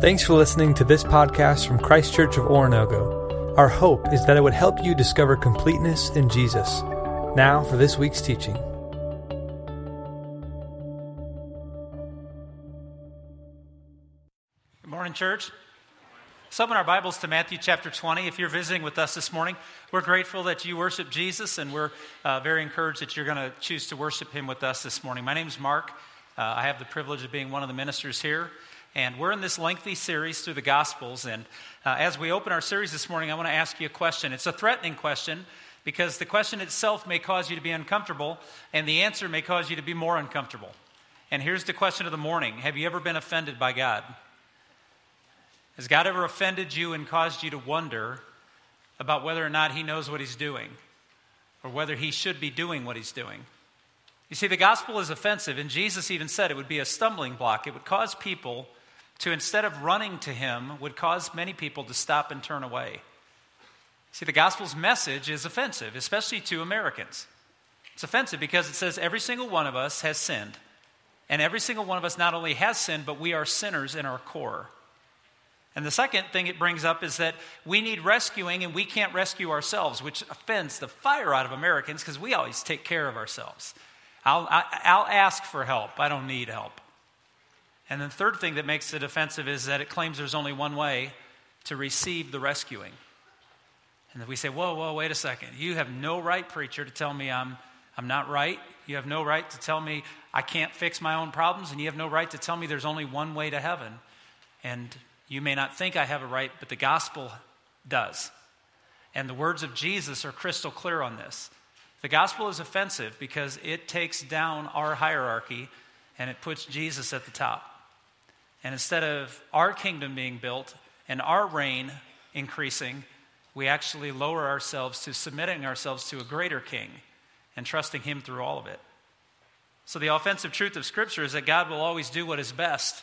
Thanks for listening to this podcast from Christ Church of Oronogo. Our hope is that it would help you discover completeness in Jesus. Now for this week's teaching. Good morning, church. Let's open our Bibles to Matthew chapter 20. If you're visiting with us this morning, we're grateful that you worship Jesus, and we're uh, very encouraged that you're going to choose to worship him with us this morning. My name is Mark. Uh, I have the privilege of being one of the ministers here. And we're in this lengthy series through the Gospels. And uh, as we open our series this morning, I want to ask you a question. It's a threatening question because the question itself may cause you to be uncomfortable, and the answer may cause you to be more uncomfortable. And here's the question of the morning Have you ever been offended by God? Has God ever offended you and caused you to wonder about whether or not He knows what He's doing or whether He should be doing what He's doing? You see, the gospel is offensive, and Jesus even said it would be a stumbling block. It would cause people to, instead of running to him, would cause many people to stop and turn away. See, the gospel's message is offensive, especially to Americans. It's offensive because it says every single one of us has sinned. And every single one of us not only has sinned, but we are sinners in our core. And the second thing it brings up is that we need rescuing and we can't rescue ourselves, which offends the fire out of Americans because we always take care of ourselves. I'll, I, will i will ask for help, I don't need help. And the third thing that makes it offensive is that it claims there's only one way to receive the rescuing. And if we say, whoa, whoa, wait a second. You have no right, preacher, to tell me I'm, I'm not right. You have no right to tell me I can't fix my own problems. And you have no right to tell me there's only one way to heaven. And you may not think I have a right, but the gospel does. And the words of Jesus are crystal clear on this. The gospel is offensive because it takes down our hierarchy and it puts Jesus at the top. And instead of our kingdom being built and our reign increasing, we actually lower ourselves to submitting ourselves to a greater king and trusting him through all of it. So, the offensive truth of Scripture is that God will always do what is best,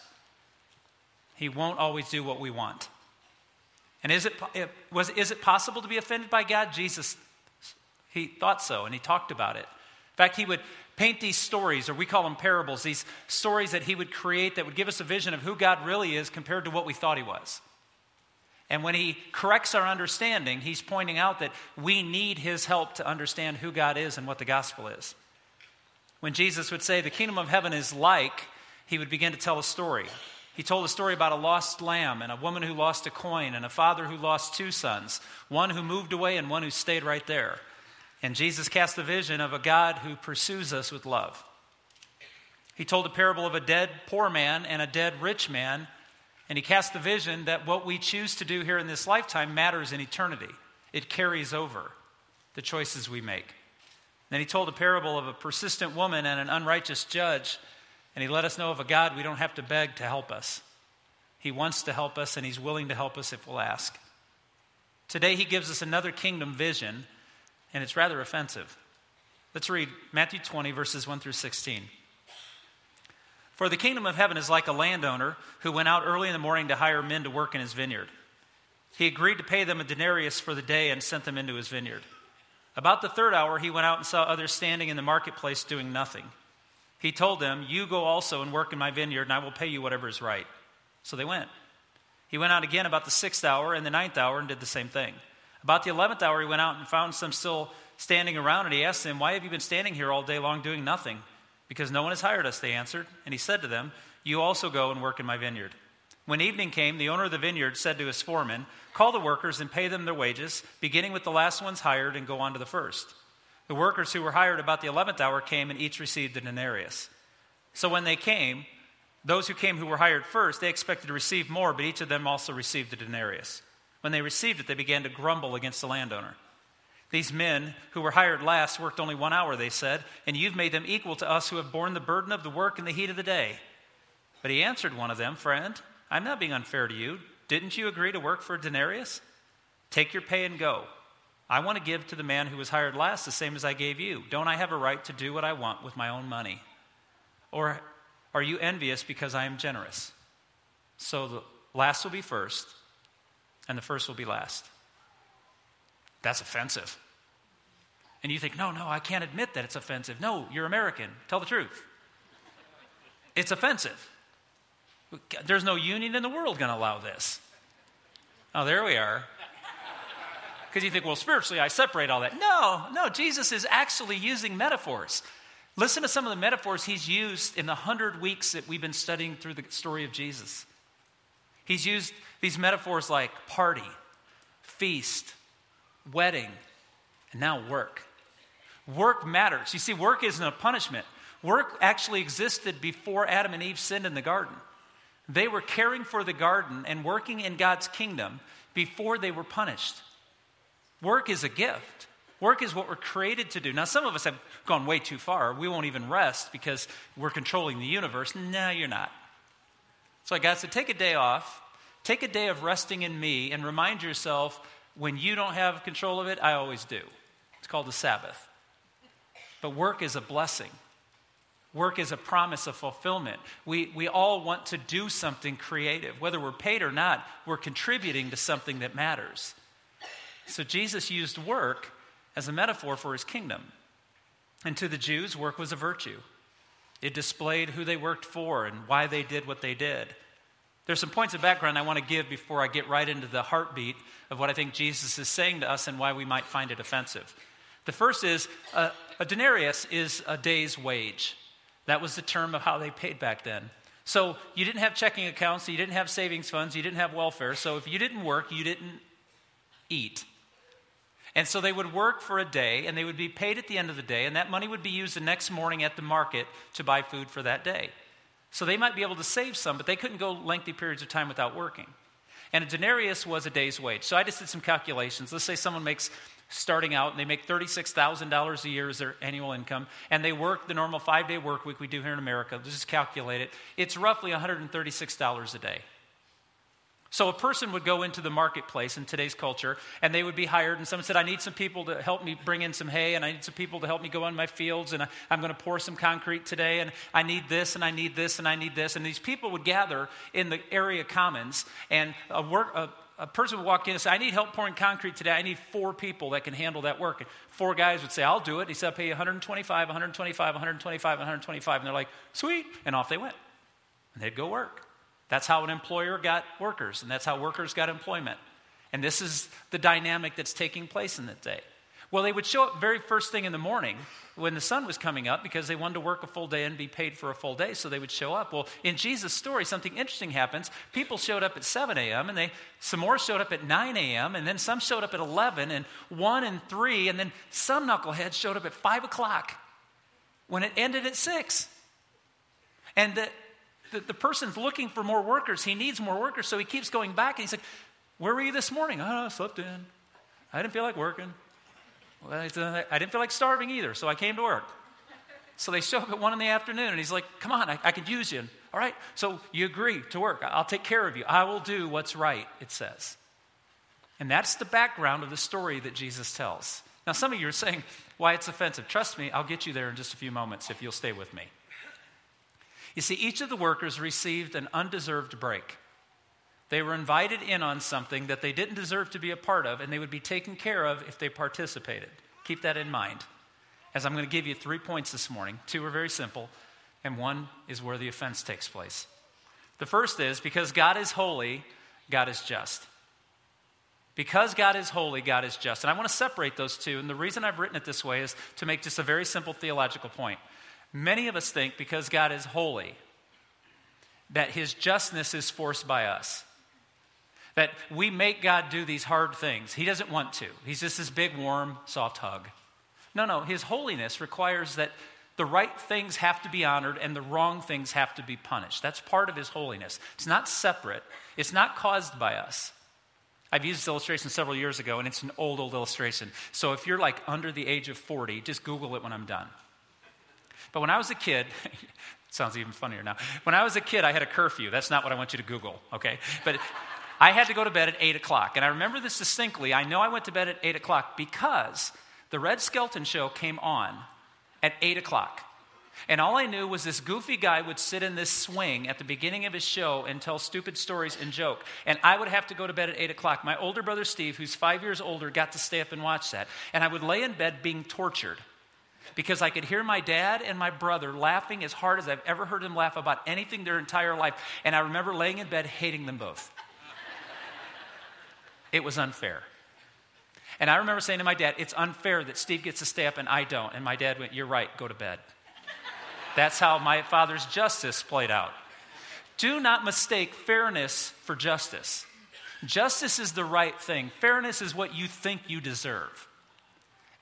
He won't always do what we want. And is it, was, is it possible to be offended by God? Jesus, he thought so, and he talked about it. In fact, he would paint these stories, or we call them parables, these stories that he would create that would give us a vision of who God really is compared to what we thought he was. And when he corrects our understanding, he's pointing out that we need his help to understand who God is and what the gospel is. When Jesus would say, The kingdom of heaven is like, he would begin to tell a story. He told a story about a lost lamb and a woman who lost a coin and a father who lost two sons, one who moved away and one who stayed right there. And Jesus cast the vision of a God who pursues us with love. He told a parable of a dead poor man and a dead rich man, and he cast the vision that what we choose to do here in this lifetime matters in eternity. It carries over the choices we make. Then he told a parable of a persistent woman and an unrighteous judge, and he let us know of a God we don't have to beg to help us. He wants to help us, and he's willing to help us if we'll ask. Today, he gives us another kingdom vision and it's rather offensive. Let's read Matthew 20, verses 1 through 16. For the kingdom of heaven is like a landowner who went out early in the morning to hire men to work in his vineyard. He agreed to pay them a denarius for the day and sent them into his vineyard. About the third hour, he went out and saw others standing in the marketplace doing nothing. He told them, You go also and work in my vineyard, and I will pay you whatever is right. So they went. He went out again about the sixth hour and the ninth hour and did the same thing. About the 11th hour, he went out and found some still standing around, and he asked them, Why have you been standing here all day long doing nothing? Because no one has hired us, they answered. And he said to them, You also go and work in my vineyard. When evening came, the owner of the vineyard said to his foreman, Call the workers and pay them their wages, beginning with the last ones hired, and go on to the first. The workers who were hired about the 11th hour came, and each received a denarius. So when they came, those who came who were hired first, they expected to receive more, but each of them also received a denarius. When they received it, they began to grumble against the landowner. These men who were hired last worked only one hour, they said, and you've made them equal to us who have borne the burden of the work in the heat of the day. But he answered one of them, Friend, I'm not being unfair to you. Didn't you agree to work for a denarius? Take your pay and go. I want to give to the man who was hired last the same as I gave you. Don't I have a right to do what I want with my own money? Or are you envious because I am generous? So the last will be first, and the first will be last. That's offensive. And you think, no, no, I can't admit that it's offensive. No, you're American. Tell the truth. It's offensive. There's no union in the world going to allow this. Oh, there we are. Because you think, well, spiritually, I separate all that. No, no, Jesus is actually using metaphors. Listen to some of the metaphors he's used in the hundred weeks that we've been studying through the story of Jesus. He's used these metaphors like party, feast, wedding, and now work. Work matters. You see, work isn't a punishment. Work actually existed before Adam and Eve sinned in the garden. They were caring for the garden and working in God's kingdom before they were punished. Work is a gift. Work is what we're created to do. Now, some of us have gone way too far. We won't even rest because we're controlling the universe. No, you're not. So I God said, take a day off, take a day of resting in me, and remind yourself when you don't have control of it, I always do. It's called the Sabbath. But work is a blessing. Work is a promise of fulfillment. We, we all want to do something creative. Whether we're paid or not, we're contributing to something that matters. So Jesus used work as a metaphor for his kingdom. And to the Jews, work was a virtue. It displayed who they worked for and why they did what they did. There's some points of background I want to give before I get right into the heartbeat of what I think Jesus is saying to us and why we might find it offensive. The first is uh, a denarius is a day's wage. That was the term of how they paid back then. So you didn't have checking accounts, you didn't have savings funds, you didn't have welfare. So if you didn't work, you didn't eat. And so they would work for a day and they would be paid at the end of the day, and that money would be used the next morning at the market to buy food for that day. So they might be able to save some, but they couldn't go lengthy periods of time without working. And a denarius was a day's wage. So I just did some calculations. Let's say someone makes starting out and they make $36,000 a year as their annual income, and they work the normal five day work week we do here in America. Let's Just calculate it. It's roughly $136 a day. So a person would go into the marketplace in today's culture and they would be hired, and someone said, I need some people to help me bring in some hay, and I need some people to help me go on my fields, and I, am going to pour some concrete today, and I need this, and I need this, and I need this. And these people would gather in the area commons, and a, work, a, a person would walk in and say, I need help pouring concrete today. I need four people that can handle that work. And four guys would say, I'll do it. He said, I'll pay you 125, 125, 125, 125. And they're like, sweet. And off they went. And they'd go work. That's how an employer got workers, and that's how workers got employment. And this is the dynamic that's taking place in that day. Well, they would show up very first thing in the morning when the sun was coming up because they wanted to work a full day and be paid for a full day, so they would show up. Well, in Jesus' story, something interesting happens. People showed up at 7 a.m., and they some more showed up at 9 a.m., and then some showed up at 11, and 1 and 3, and then some knuckleheads showed up at 5 o'clock when it ended at 6. And the, the, the person's looking for more workers. He needs more workers, so he keeps going back and he's like, Where were you this morning? Oh, I slept in. I didn't feel like working. Well, uh, I didn't feel like starving either, so I came to work. So they show up at one in the afternoon, and he's like, Come on, I, I could use you. All right, so you agree to work. I'll take care of you. I will do what's right, it says. And that's the background of the story that Jesus tells. Now, some of you are saying why it's offensive. Trust me, I'll get you there in just a few moments if you'll stay with me. You see, each of the workers received an undeserved break. They were invited in on something that they didn't deserve to be a part of, and they would be taken care of if they participated. Keep that in mind. As I'm going to give you three points this morning, two are very simple, and one is where the offense takes place. The first is because God is holy, God is just. Because God is holy, God is just. And I want to separate those two. And the reason I've written it this way is to make just a very simple theological point. Many of us think because God is holy, that his justness is forced by us. That we make God do these hard things. He doesn't want to. He's just this big, warm, soft hug. No, no. His holiness requires that the right things have to be honored and the wrong things have to be punished. That's part of his holiness. It's not separate, it's not caused by us. I've used this illustration several years ago, and it's an old, old illustration. So if you're like under the age of 40, just Google it when I'm done. But when I was a kid, sounds even funnier now. When I was a kid, I had a curfew. That's not what I want you to Google, okay? But I had to go to bed at 8 o'clock. And I remember this distinctly. I know I went to bed at 8 o'clock because the Red Skelton show came on at 8 o'clock. And all I knew was this goofy guy would sit in this swing at the beginning of his show and tell stupid stories and joke. And I would have to go to bed at 8 o'clock. My older brother Steve, who's five years older, got to stay up and watch that. And I would lay in bed being tortured because I could hear my dad and my brother laughing as hard as I've ever heard them laugh about anything their entire life. And I remember laying in bed hating them both. It was unfair. And I remember saying to my dad, It's unfair that Steve gets to stay up and I don't. And my dad went, You're right, go to bed. That's how my father's justice played out. Do not mistake fairness for justice. Justice is the right thing, fairness is what you think you deserve.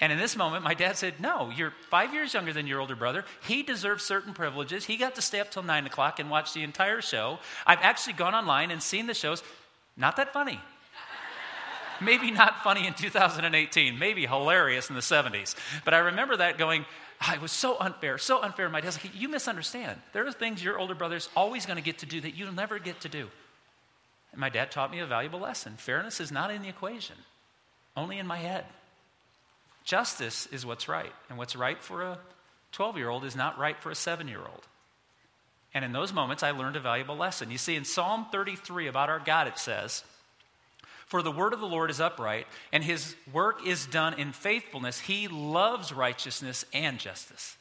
And in this moment, my dad said, No, you're five years younger than your older brother. He deserves certain privileges. He got to stay up till nine o'clock and watch the entire show. I've actually gone online and seen the shows. Not that funny. Maybe not funny in 2018, maybe hilarious in the 70s. But I remember that going, I was so unfair, so unfair. My dad's like, You misunderstand. There are things your older brother's always going to get to do that you'll never get to do. And my dad taught me a valuable lesson. Fairness is not in the equation, only in my head. Justice is what's right. And what's right for a 12 year old is not right for a 7 year old. And in those moments, I learned a valuable lesson. You see, in Psalm 33 about our God, it says, For the word of the Lord is upright, and his work is done in faithfulness. He loves righteousness and justice.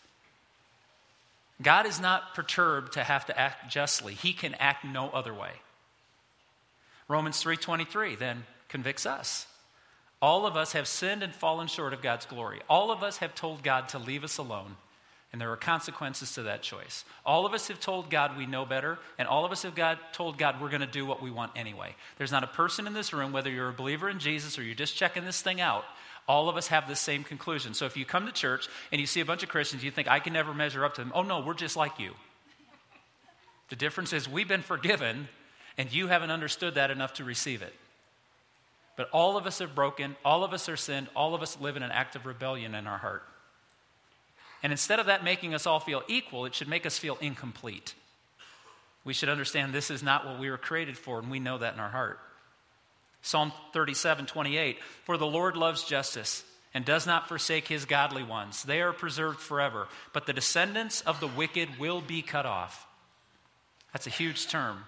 God is not perturbed to have to act justly, he can act no other way. Romans 3:23 then convicts us. All of us have sinned and fallen short of God's glory. All of us have told God to leave us alone, and there are consequences to that choice. All of us have told God we know better, and all of us have God, told God we're going to do what we want anyway. There's not a person in this room, whether you're a believer in Jesus or you're just checking this thing out, all of us have the same conclusion. So if you come to church and you see a bunch of Christians, you think, I can never measure up to them. Oh, no, we're just like you. The difference is we've been forgiven and you haven't understood that enough to receive it. But all of us are broken, all of us are sinned, all of us live in an act of rebellion in our heart. And instead of that making us all feel equal, it should make us feel incomplete. We should understand this is not what we were created for, and we know that in our heart. Psalm 37, 28 For the Lord loves justice and does not forsake his godly ones. They are preserved forever, but the descendants of the wicked will be cut off. That's a huge term.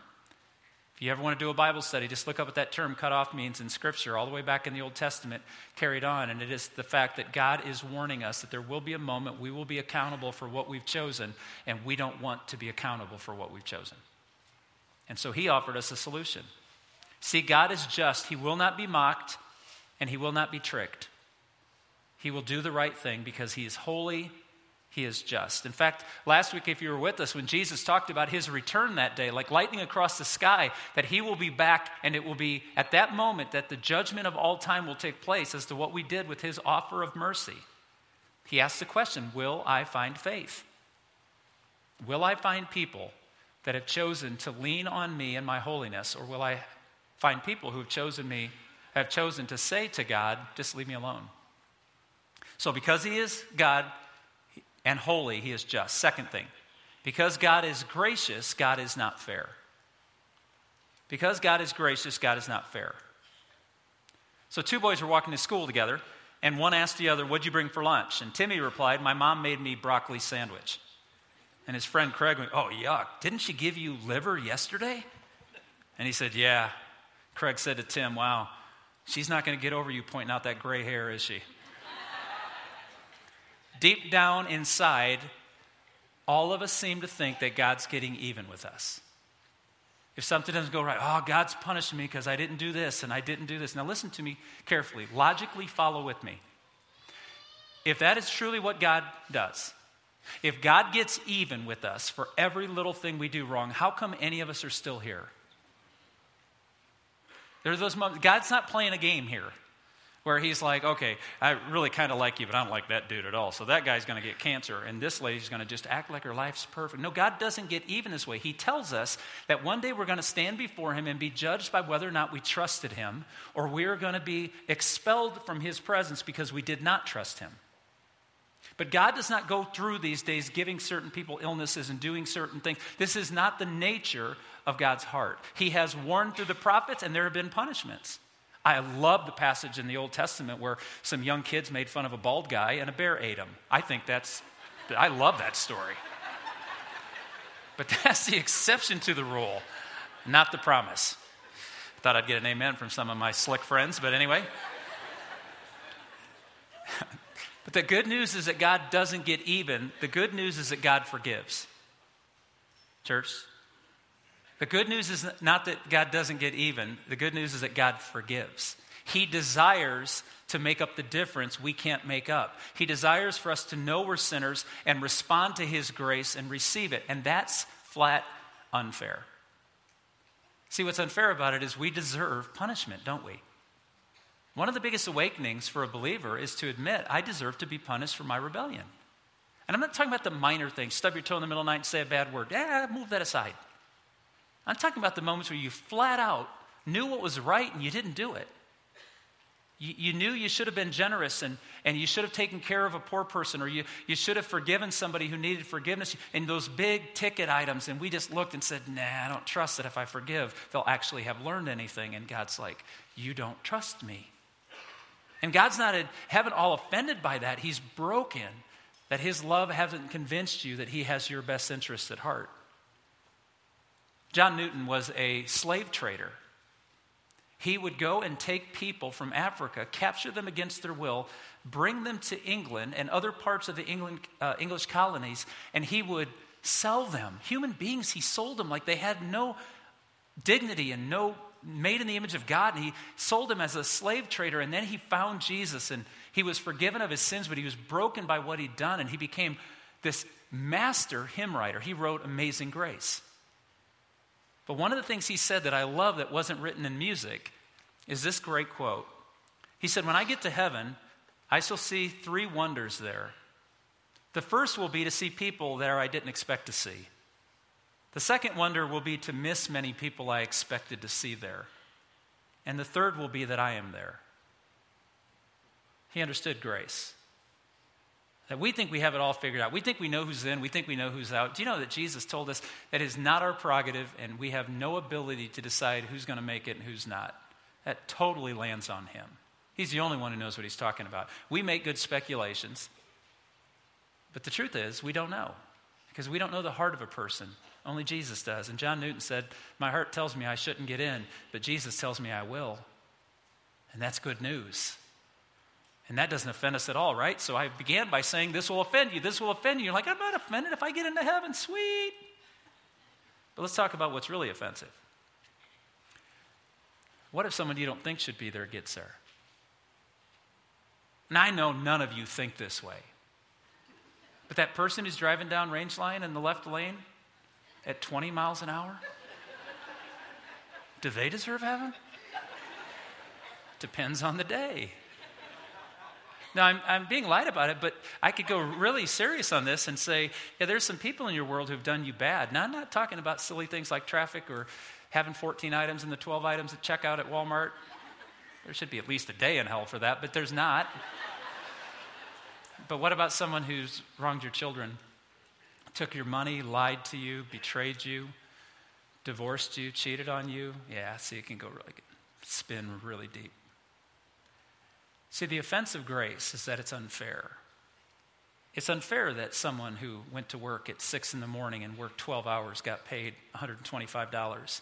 If you ever want to do a Bible study, just look up what that term cut off means in Scripture, all the way back in the Old Testament, carried on. And it is the fact that God is warning us that there will be a moment we will be accountable for what we've chosen, and we don't want to be accountable for what we've chosen. And so He offered us a solution. See, God is just, He will not be mocked, and He will not be tricked. He will do the right thing because He is holy he is just. In fact, last week, if you were with us, when Jesus talked about his return that day, like lightning across the sky, that he will be back, and it will be at that moment that the judgment of all time will take place as to what we did with his offer of mercy. He asked the question Will I find faith? Will I find people that have chosen to lean on me and my holiness, or will I find people who have chosen me, have chosen to say to God, just leave me alone? So, because He is God, and holy, he is just. Second thing, because God is gracious, God is not fair. Because God is gracious, God is not fair. So, two boys were walking to school together, and one asked the other, What'd you bring for lunch? And Timmy replied, My mom made me broccoli sandwich. And his friend Craig went, Oh, yuck. Didn't she give you liver yesterday? And he said, Yeah. Craig said to Tim, Wow, she's not going to get over you pointing out that gray hair, is she? Deep down inside, all of us seem to think that God's getting even with us. If something doesn't go right, oh, God's punishing me because I didn't do this and I didn't do this. Now, listen to me carefully. Logically, follow with me. If that is truly what God does, if God gets even with us for every little thing we do wrong, how come any of us are still here? There are those moments, God's not playing a game here where he's like, okay, I really kind of like you, but I don't like that dude at all. So that guy's going to get cancer, and this lady's going to just act like her life's perfect. No, God doesn't get even this way. He tells us that one day we're going to stand before him and be judged by whether or not we trusted him, or we're going to be expelled from his presence because we did not trust him. But God does not go through these days giving certain people illnesses and doing certain things. This is not the nature of God's heart. He has warned through the prophets, and there have been punishments. I love the passage in the Old Testament where some young kids made fun of a bald guy and a bear ate him. I think that's, I love that story. But that's the exception to the rule, not the promise. Thought I'd get an amen from some of my slick friends, but anyway. but the good news is that God doesn't get even. The good news is that God forgives. Church, the good news is not that God doesn't get even. The good news is that God forgives. He desires to make up the difference we can't make up. He desires for us to know we're sinners and respond to His grace and receive it. And that's flat unfair. See, what's unfair about it is we deserve punishment, don't we? One of the biggest awakenings for a believer is to admit, I deserve to be punished for my rebellion. And I'm not talking about the minor things, stub your toe in the middle of the night and say a bad word. Yeah, move that aside. I'm talking about the moments where you flat out knew what was right and you didn't do it. You, you, knew you should have been generous and, and you should have taken care of a poor person or you, you should have forgiven somebody who needed forgiveness and those big ticket items. And we just looked and said, Nah, I don't trust that if I forgive, they'll actually have learned anything. And God's like, You don't trust me. And God's not a, heaven all offended by that. He's broken that His love hasn't convinced you that He has your best interests at heart. John Newton was a slave trader he would go and take people from Africa, capture them against their will, bring them to England and other parts of the England, uh, English colonies, and he would sell them. Human beings, he sold them like they had no dignity and no made in the image of God. And he sold them as a slave trader. And then he found Jesus and he was forgiven of his sins, but he was broken by what he'd done. And he became this master hymn writer. He wrote Amazing Grace. But one of the things he said that I love that wasn't written in music is this great quote. He said, When I get to heaven, I shall see three wonders there. The first will be to see people there I didn't expect to see. The second wonder will be to miss many people I expected to see there. And the third will be that I am there. He understood grace. That we think we have it all figured out. We think we know who's in, we think we know who's out. Do you know that Jesus told us that is not our prerogative and we have no ability to decide who's going to make it and who's not? That totally lands on him. He's the only one who knows what he's talking about. We make good speculations, but the truth is, we don't know because we don't know the heart of a person. Only Jesus does. And John Newton said, My heart tells me I shouldn't get in, but Jesus tells me I will. And that's good news. And that doesn't offend us at all, right? So I began by saying, This will offend you. This will offend you. You're like, I'm not offended if I get into heaven. Sweet. But let's talk about what's really offensive. What if someone you don't think should be there gets there? And I know none of you think this way. But that person who's driving down range line in the left lane at 20 miles an hour, do they deserve heaven? Depends on the day. Now, I'm, I'm being light about it, but I could go really serious on this and say, yeah, there's some people in your world who've done you bad. Now, I'm not talking about silly things like traffic or having 14 items in the 12 items at checkout at Walmart. There should be at least a day in hell for that, but there's not. But what about someone who's wronged your children, took your money, lied to you, betrayed you, divorced you, cheated on you? Yeah, see, it can go really spin really deep. See, the offense of grace is that it's unfair. It's unfair that someone who went to work at 6 in the morning and worked 12 hours got paid $125.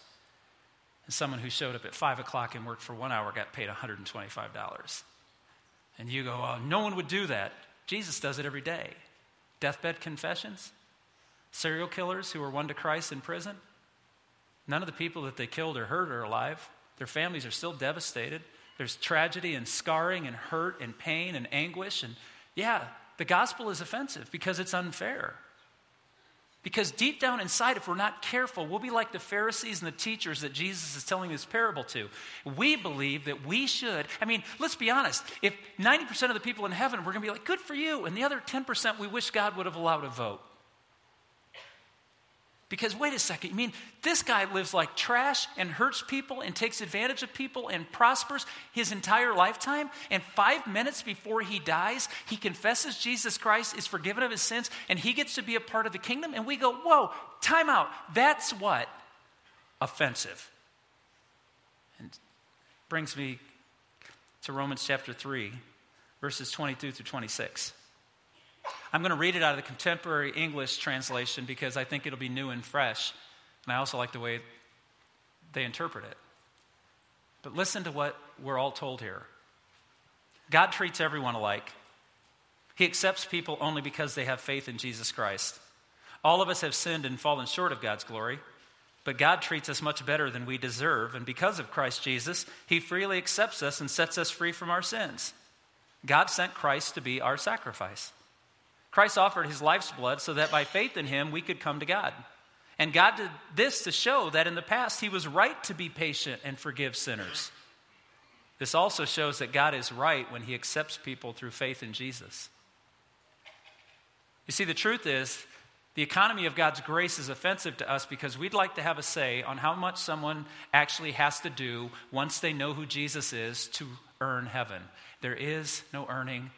And someone who showed up at 5 o'clock and worked for one hour got paid $125. And you go, oh, no one would do that. Jesus does it every day. Deathbed confessions, serial killers who were won to Christ in prison. None of the people that they killed or hurt are alive. Their families are still devastated. There's tragedy and scarring and hurt and pain and anguish. And yeah, the gospel is offensive because it's unfair. Because deep down inside, if we're not careful, we'll be like the Pharisees and the teachers that Jesus is telling this parable to. We believe that we should, I mean, let's be honest. If 90% of the people in heaven, we're going to be like, good for you. And the other 10%, we wish God would have allowed a vote. Because wait a second, you mean this guy lives like trash and hurts people and takes advantage of people and prospers his entire lifetime? And five minutes before he dies, he confesses Jesus Christ is forgiven of his sins and he gets to be a part of the kingdom? And we go, whoa, time out. That's what? Offensive. And brings me to Romans chapter 3, verses 22 through 26. I'm going to read it out of the contemporary English translation because I think it'll be new and fresh. And I also like the way they interpret it. But listen to what we're all told here God treats everyone alike. He accepts people only because they have faith in Jesus Christ. All of us have sinned and fallen short of God's glory, but God treats us much better than we deserve, and because of Christ Jesus, He freely accepts us and sets us free from our sins. God sent Christ to be our sacrifice. Christ offered His life's blood so that by faith in Him we could come to God. And God did this to show that in the past He was right to be patient and forgive sinners. This also shows that God is right when He accepts people through faith in Jesus. You see, the truth is, the economy of God's grace is offensive to us because we'd like to have a say on how much someone actually has to do once they know who Jesus is to earn heaven. There is no earning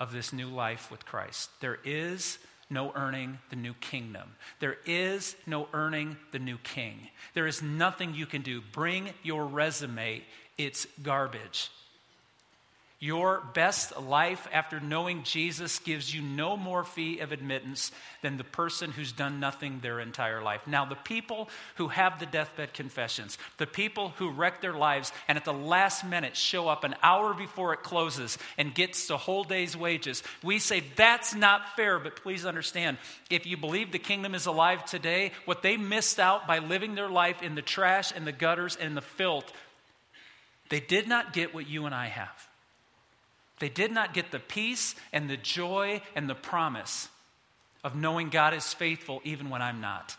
of this new life with Christ. There is no earning the new kingdom. There is no earning the new king. There is nothing you can do. Bring your resume, it's garbage. Your best life after knowing Jesus gives you no more fee of admittance than the person who's done nothing their entire life. Now, the people who have the deathbed confessions, the people who wreck their lives and at the last minute show up an hour before it closes and gets the whole day's wages, we say that's not fair, but please understand if you believe the kingdom is alive today, what they missed out by living their life in the trash and the gutters and the filth, they did not get what you and I have. They did not get the peace and the joy and the promise of knowing God is faithful even when I'm not.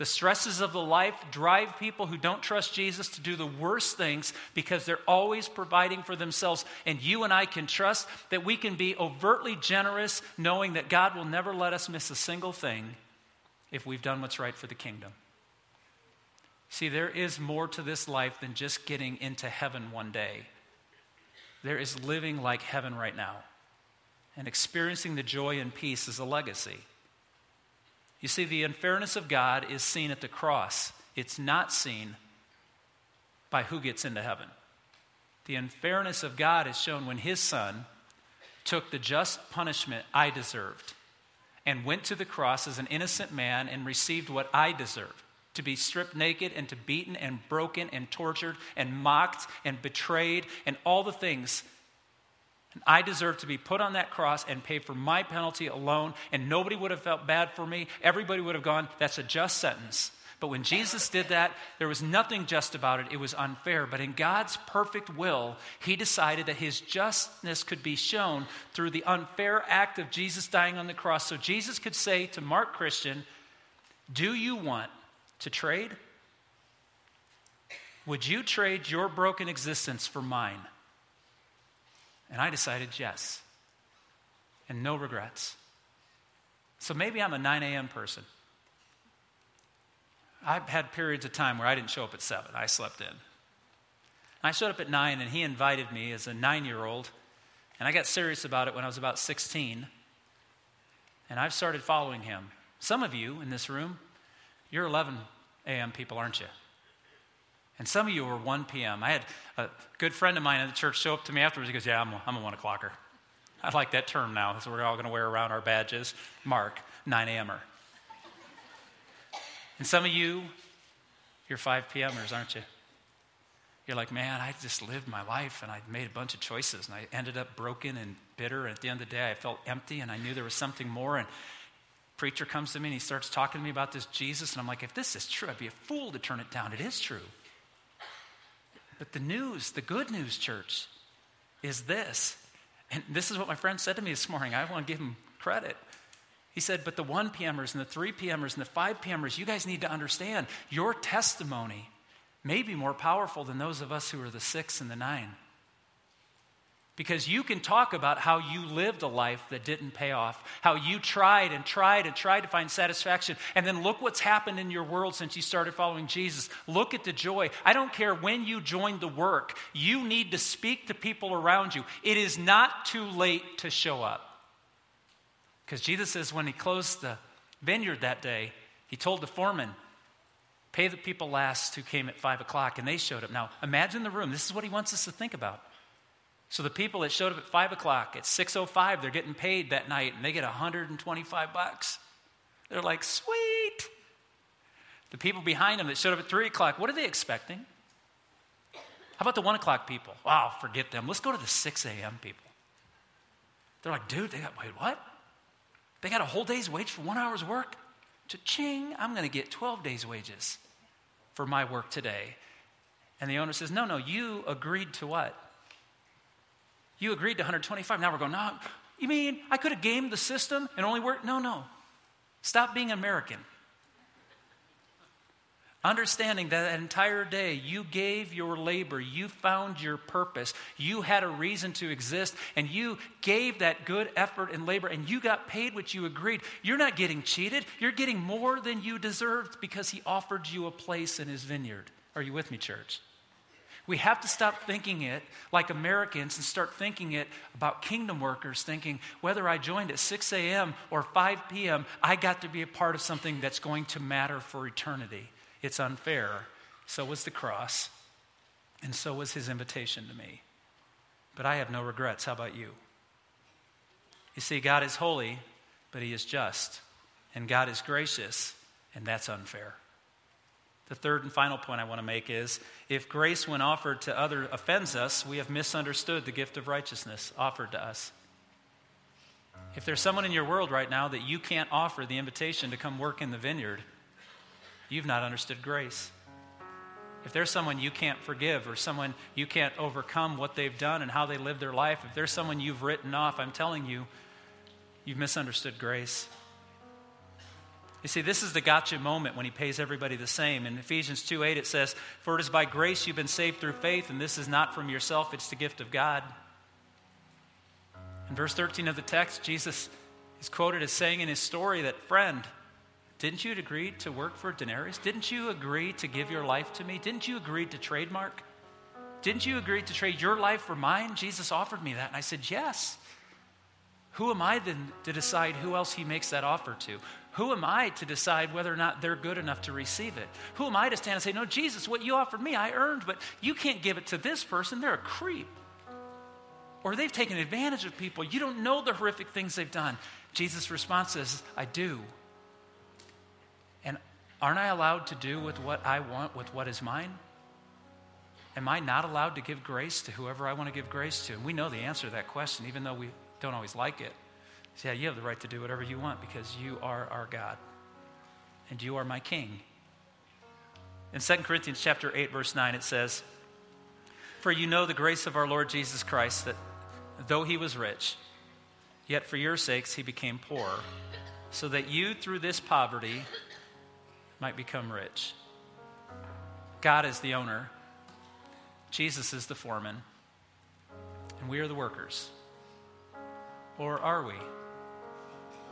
The stresses of the life drive people who don't trust Jesus to do the worst things because they're always providing for themselves. And you and I can trust that we can be overtly generous, knowing that God will never let us miss a single thing if we've done what's right for the kingdom. See, there is more to this life than just getting into heaven one day. There is living like heaven right now. And experiencing the joy and peace is a legacy. You see, the unfairness of God is seen at the cross, it's not seen by who gets into heaven. The unfairness of God is shown when his son took the just punishment I deserved and went to the cross as an innocent man and received what I deserved to be stripped naked and to beaten and broken and tortured and mocked and betrayed and all the things. And I deserve to be put on that cross and pay for my penalty alone, and nobody would have felt bad for me. Everybody would have gone, that's a just sentence. But when Jesus did that, there was nothing just about it. It was unfair. But in God's perfect will, He decided that His justness could be shown through the unfair act of Jesus dying on the cross. So Jesus could say to Mark Christian, Do you want to trade? Would you trade your broken existence for mine? And I decided yes. And no regrets. So maybe I'm a 9 a.m. person. I've had periods of time where I didn't show up at 7, I slept in. I showed up at 9, and he invited me as a nine year old, and I got serious about it when I was about 16. And I've started following him. Some of you in this room, you're 11 a.m. people, aren't you? And some of you are 1 p.m. I had a good friend of mine in the church show up to me afterwards. He goes, Yeah, I'm a, I'm a 1 o'clocker. I like that term now, so we're all going to wear around our badges. Mark, 9 a.m.er. And some of you, you're 5 p.m.ers, aren't you? You're like, man, I just lived my life and I made a bunch of choices and I ended up broken and bitter. And at the end of the day, I felt empty and I knew there was something more. And preacher comes to me and he starts talking to me about this Jesus, and I'm like, if this is true, I'd be a fool to turn it down. It is true. But the news, the good news, church, is this. And this is what my friend said to me this morning. I want to give him credit. He said, But the 1 PMers and the 3 PMers and the 5 PMers, you guys need to understand your testimony may be more powerful than those of us who are the 6 and the 9. Because you can talk about how you lived a life that didn't pay off, how you tried and tried and tried to find satisfaction, and then look what's happened in your world since you started following Jesus. Look at the joy. I don't care when you joined the work, you need to speak to people around you. It is not too late to show up. Because Jesus says when he closed the vineyard that day, he told the foreman, Pay the people last who came at five o'clock, and they showed up. Now, imagine the room. This is what he wants us to think about. So the people that showed up at 5 o'clock, at 6.05, they're getting paid that night, and they get 125 bucks. They're like, sweet. The people behind them that showed up at 3 o'clock, what are they expecting? How about the 1 o'clock people? Wow, forget them. Let's go to the 6 a.m. people. They're like, dude, they got, wait, what? They got a whole day's wage for one hour's work? Cha-ching, I'm going to get 12 days' wages for my work today. And the owner says, no, no, you agreed to what? You agreed to 125. Now we're going, no, you mean I could have gamed the system and only worked? No, no. Stop being American. Understanding that, that entire day you gave your labor, you found your purpose, you had a reason to exist, and you gave that good effort and labor, and you got paid what you agreed. You're not getting cheated, you're getting more than you deserved because He offered you a place in His vineyard. Are you with me, church? We have to stop thinking it like Americans and start thinking it about kingdom workers, thinking whether I joined at 6 a.m. or 5 p.m., I got to be a part of something that's going to matter for eternity. It's unfair. So was the cross, and so was his invitation to me. But I have no regrets. How about you? You see, God is holy, but he is just. And God is gracious, and that's unfair. The third and final point I want to make is if grace, when offered to other, offends us, we have misunderstood the gift of righteousness offered to us. If there's someone in your world right now that you can't offer the invitation to come work in the vineyard, you've not understood grace. If there's someone you can't forgive or someone you can't overcome what they've done and how they live their life, if there's someone you've written off, I'm telling you, you've misunderstood grace. You see, this is the gotcha moment when he pays everybody the same. In Ephesians 2 8, it says, For it is by grace you've been saved through faith, and this is not from yourself, it's the gift of God. In verse 13 of the text, Jesus is quoted as saying in his story that, Friend, didn't you agree to work for denarius? Didn't you agree to give your life to me? Didn't you agree to trademark? Didn't you agree to trade your life for mine? Jesus offered me that. And I said, Yes. Who am I then to decide who else he makes that offer to? Who am I to decide whether or not they're good enough to receive it? Who am I to stand and say, No, Jesus, what you offered me, I earned, but you can't give it to this person. They're a creep. Or they've taken advantage of people. You don't know the horrific things they've done. Jesus' response is, I do. And aren't I allowed to do with what I want with what is mine? Am I not allowed to give grace to whoever I want to give grace to? And we know the answer to that question, even though we don't always like it. Yeah, you have the right to do whatever you want because you are our God and you are my king. In 2 Corinthians chapter 8 verse 9 it says, "For you know the grace of our Lord Jesus Christ that though he was rich, yet for your sakes he became poor, so that you through this poverty might become rich." God is the owner. Jesus is the foreman. And we are the workers. Or are we?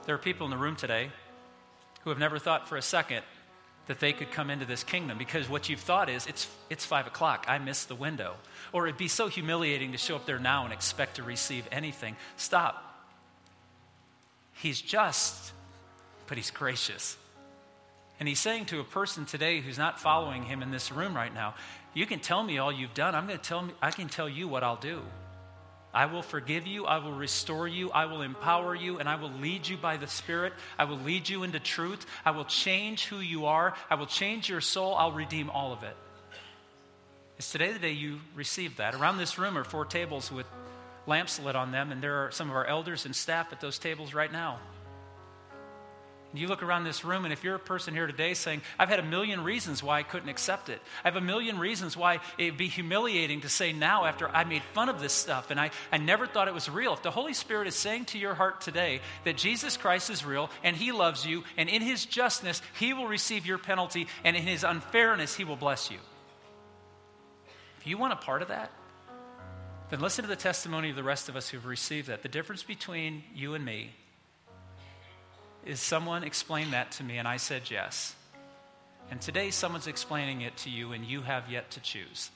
There are people in the room today who have never thought for a second that they could come into this kingdom because what you've thought is it's, it's five o'clock, I missed the window. Or it'd be so humiliating to show up there now and expect to receive anything. Stop. He's just, but he's gracious. And he's saying to a person today who's not following him in this room right now, you can tell me all you've done. I'm going to tell me, I can tell you what I'll do. I will forgive you, I will restore you, I will empower you, and I will lead you by the Spirit. I will lead you into truth. I will change who you are. I will change your soul. I'll redeem all of it. it. Is today the day you receive that? Around this room are four tables with lamps lit on them, and there are some of our elders and staff at those tables right now. You look around this room, and if you're a person here today saying, I've had a million reasons why I couldn't accept it, I have a million reasons why it'd be humiliating to say now after I made fun of this stuff and I, I never thought it was real. If the Holy Spirit is saying to your heart today that Jesus Christ is real and He loves you, and in His justness, He will receive your penalty, and in His unfairness, He will bless you. If you want a part of that, then listen to the testimony of the rest of us who've received that. The difference between you and me is someone explained that to me, and I said yes. And today, someone's explaining it to you, and you have yet to choose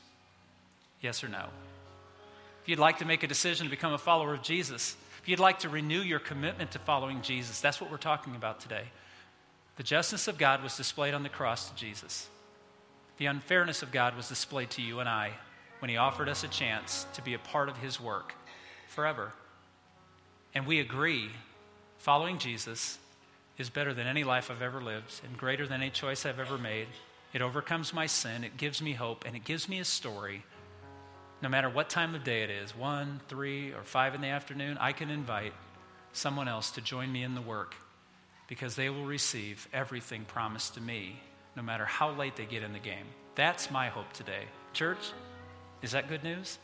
yes or no. If you'd like to make a decision to become a follower of Jesus, if you'd like to renew your commitment to following Jesus, that's what we're talking about today. The justice of God was displayed on the cross to Jesus. The unfairness of God was displayed to you and I when He offered us a chance to be a part of His work forever. And we agree, following Jesus is better than any life I've ever lived and greater than any choice I've ever made. It overcomes my sin, it gives me hope, and it gives me a story no matter what time of day it is 1, 3, or 5 in the afternoon I can invite someone else to join me in the work because they will receive everything promised to me no matter how late they get in the game. That's my hope today. Church, is that good news?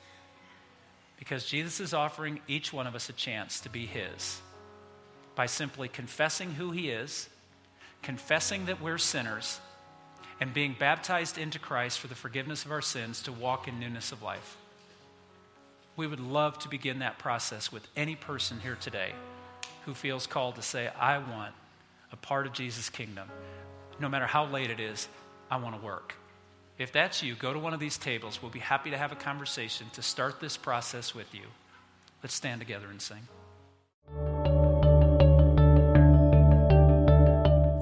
Because Jesus is offering each one of us a chance to be His by simply confessing who He is, confessing that we're sinners, and being baptized into Christ for the forgiveness of our sins to walk in newness of life. We would love to begin that process with any person here today who feels called to say, I want a part of Jesus' kingdom. No matter how late it is, I want to work. If that's you, go to one of these tables. We'll be happy to have a conversation to start this process with you. Let's stand together and sing.